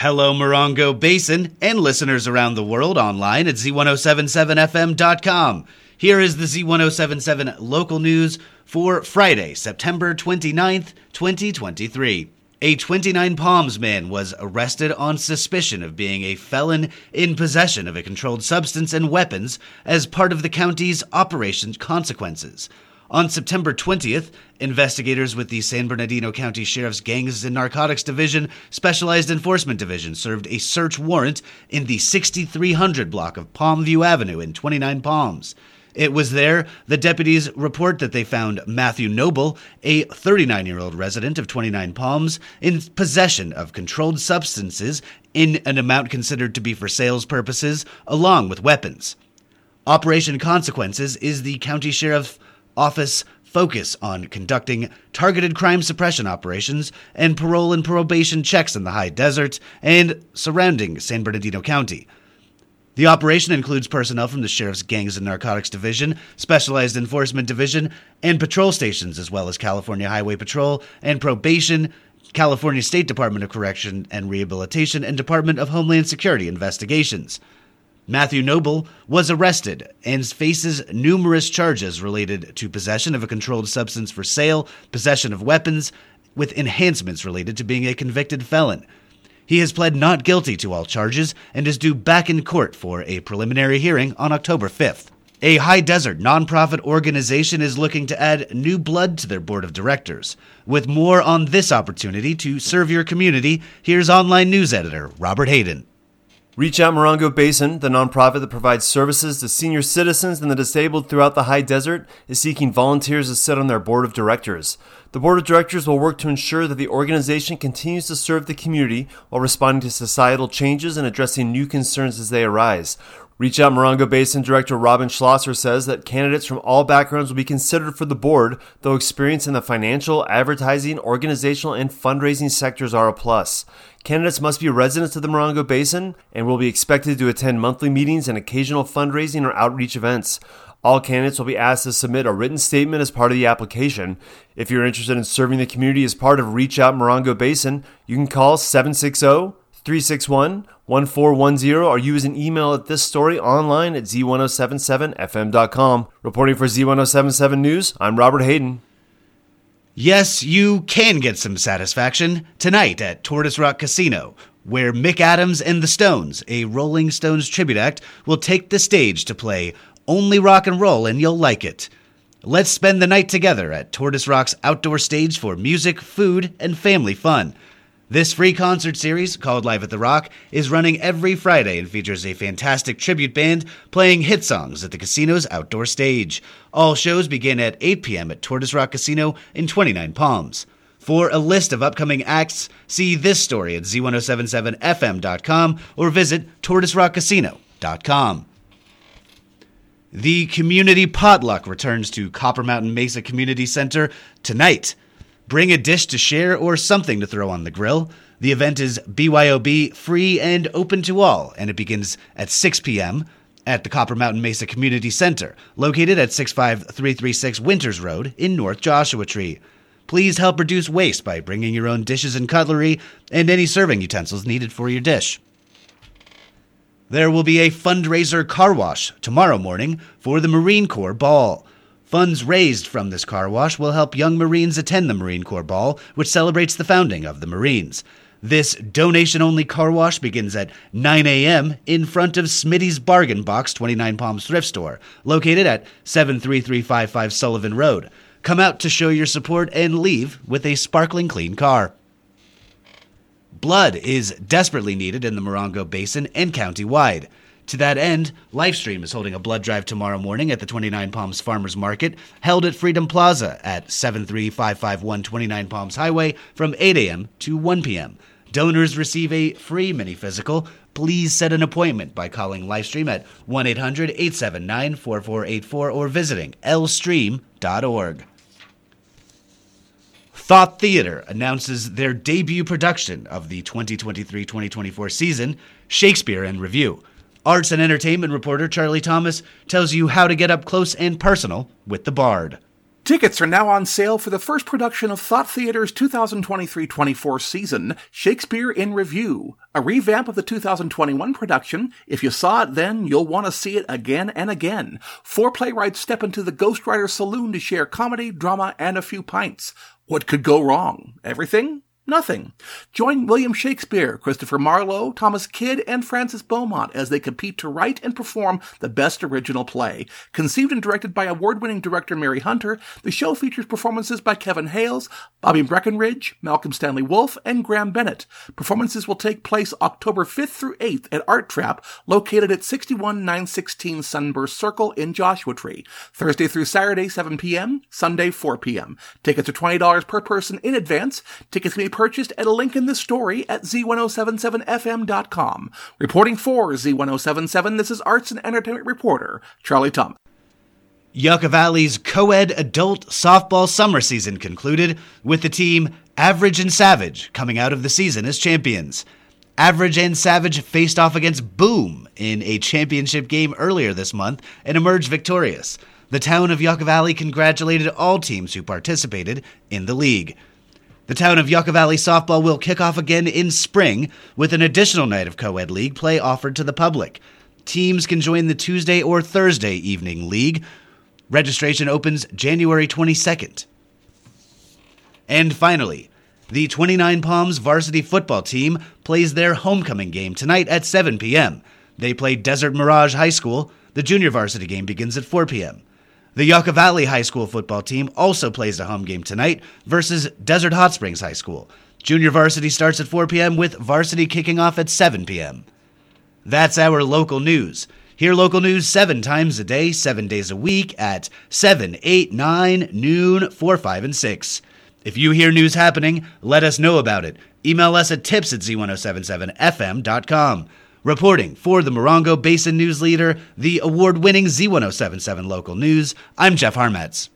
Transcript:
Hello, Morongo Basin, and listeners around the world online at z1077fm.com. Here is the Z1077 local news for Friday, September 29th, 2023. A 29 Palms man was arrested on suspicion of being a felon in possession of a controlled substance and weapons as part of the county's Operation Consequences. On September 20th, investigators with the San Bernardino County Sheriff's Gangs and Narcotics Division Specialized Enforcement Division served a search warrant in the 6300 block of Palmview Avenue in 29 Palms. It was there the deputies report that they found Matthew Noble, a 39 year old resident of 29 Palms, in possession of controlled substances in an amount considered to be for sales purposes, along with weapons. Operation Consequences is the county sheriff office focus on conducting targeted crime suppression operations and parole and probation checks in the high desert and surrounding San Bernardino County. The operation includes personnel from the Sheriff's Gangs and Narcotics Division, Specialized Enforcement Division, and patrol stations, as well as California Highway Patrol and Probation, California State Department of Correction and Rehabilitation, and Department of Homeland Security investigations. Matthew Noble was arrested and faces numerous charges related to possession of a controlled substance for sale, possession of weapons, with enhancements related to being a convicted felon. He has pled not guilty to all charges and is due back in court for a preliminary hearing on October 5th. A high desert nonprofit organization is looking to add new blood to their board of directors. With more on this opportunity to serve your community, here's online news editor Robert Hayden. Reach Out Morongo Basin, the nonprofit that provides services to senior citizens and the disabled throughout the high desert, is seeking volunteers to sit on their board of directors. The board of directors will work to ensure that the organization continues to serve the community while responding to societal changes and addressing new concerns as they arise. Reach Out Morongo Basin Director Robin Schlosser says that candidates from all backgrounds will be considered for the board, though experience in the financial, advertising, organizational, and fundraising sectors are a plus. Candidates must be residents of the Morongo Basin and will be expected to attend monthly meetings and occasional fundraising or outreach events. All candidates will be asked to submit a written statement as part of the application. If you're interested in serving the community as part of Reach Out Morongo Basin, you can call 760 361 1410 or use an email at this story online at z1077fm.com. Reporting for Z1077 News, I'm Robert Hayden. Yes, you can get some satisfaction tonight at Tortoise Rock Casino, where Mick Adams and the Stones, a Rolling Stones tribute act, will take the stage to play only rock and roll and you'll like it. Let's spend the night together at Tortoise Rock's outdoor stage for music, food, and family fun. This free concert series, called Live at the Rock, is running every Friday and features a fantastic tribute band playing hit songs at the casino's outdoor stage. All shows begin at 8 p.m. at Tortoise Rock Casino in 29 Palms. For a list of upcoming acts, see this story at z1077fm.com or visit tortoiserockcasino.com. The Community Potluck returns to Copper Mountain Mesa Community Center tonight. Bring a dish to share or something to throw on the grill. The event is BYOB free and open to all, and it begins at 6 p.m. at the Copper Mountain Mesa Community Center, located at 65336 Winters Road in North Joshua Tree. Please help reduce waste by bringing your own dishes and cutlery and any serving utensils needed for your dish. There will be a fundraiser car wash tomorrow morning for the Marine Corps Ball. Funds raised from this car wash will help young Marines attend the Marine Corps Ball, which celebrates the founding of the Marines. This donation only car wash begins at 9 a.m. in front of Smitty's Bargain Box 29 Palms Thrift Store, located at 73355 Sullivan Road. Come out to show your support and leave with a sparkling clean car. Blood is desperately needed in the Morongo Basin and county-wide. To that end, LifeStream is holding a blood drive tomorrow morning at the 29 Palms Farmers Market, held at Freedom Plaza at 73551 29 Palms Highway from 8 a.m. to 1 p.m. Donors receive a free mini physical. Please set an appointment by calling LifeStream at 1 800 879 4484 or visiting lstream.org. Thought Theater announces their debut production of the 2023 2024 season, Shakespeare in Review. Arts and entertainment reporter Charlie Thomas tells you how to get up close and personal with the Bard. Tickets are now on sale for the first production of Thought Theater's 2023 24 season, Shakespeare in Review, a revamp of the 2021 production. If you saw it then, you'll want to see it again and again. Four playwrights step into the Ghostwriter Saloon to share comedy, drama, and a few pints. What could go wrong? Everything? Nothing. Join William Shakespeare, Christopher Marlowe, Thomas Kyd, and Francis Beaumont as they compete to write and perform the best original play. Conceived and directed by award-winning director Mary Hunter, the show features performances by Kevin Hales, Bobby Breckenridge, Malcolm Stanley Wolfe, and Graham Bennett. Performances will take place October 5th through 8th at Art Trap, located at 61916 Sunburst Circle in Joshua Tree. Thursday through Saturday, 7 p.m., Sunday, 4 p.m. Tickets are $20 per person in advance. Tickets can be purchased at a link in the story at z1077fm.com. Reporting for Z1077, this is arts and entertainment reporter Charlie Thomas. Yucca Valley's co-ed adult softball summer season concluded with the team Average and Savage coming out of the season as champions. Average and Savage faced off against Boom in a championship game earlier this month and emerged victorious. The town of Yucca Valley congratulated all teams who participated in the league. The town of Yucca Valley softball will kick off again in spring with an additional night of co ed league play offered to the public. Teams can join the Tuesday or Thursday evening league. Registration opens January 22nd. And finally, the 29 Palms varsity football team plays their homecoming game tonight at 7 p.m. They play Desert Mirage High School. The junior varsity game begins at 4 p.m. The Yucca Valley High School football team also plays a home game tonight versus Desert Hot Springs High School. Junior varsity starts at 4 p.m. with varsity kicking off at 7 p.m. That's our local news. Hear local news seven times a day, seven days a week at 7, 8, 9, noon, 4, 5, and 6. If you hear news happening, let us know about it. Email us at tips at z1077fm.com. Reporting for the Morongo Basin News Leader, the award winning Z1077 local news, I'm Jeff Harmetz.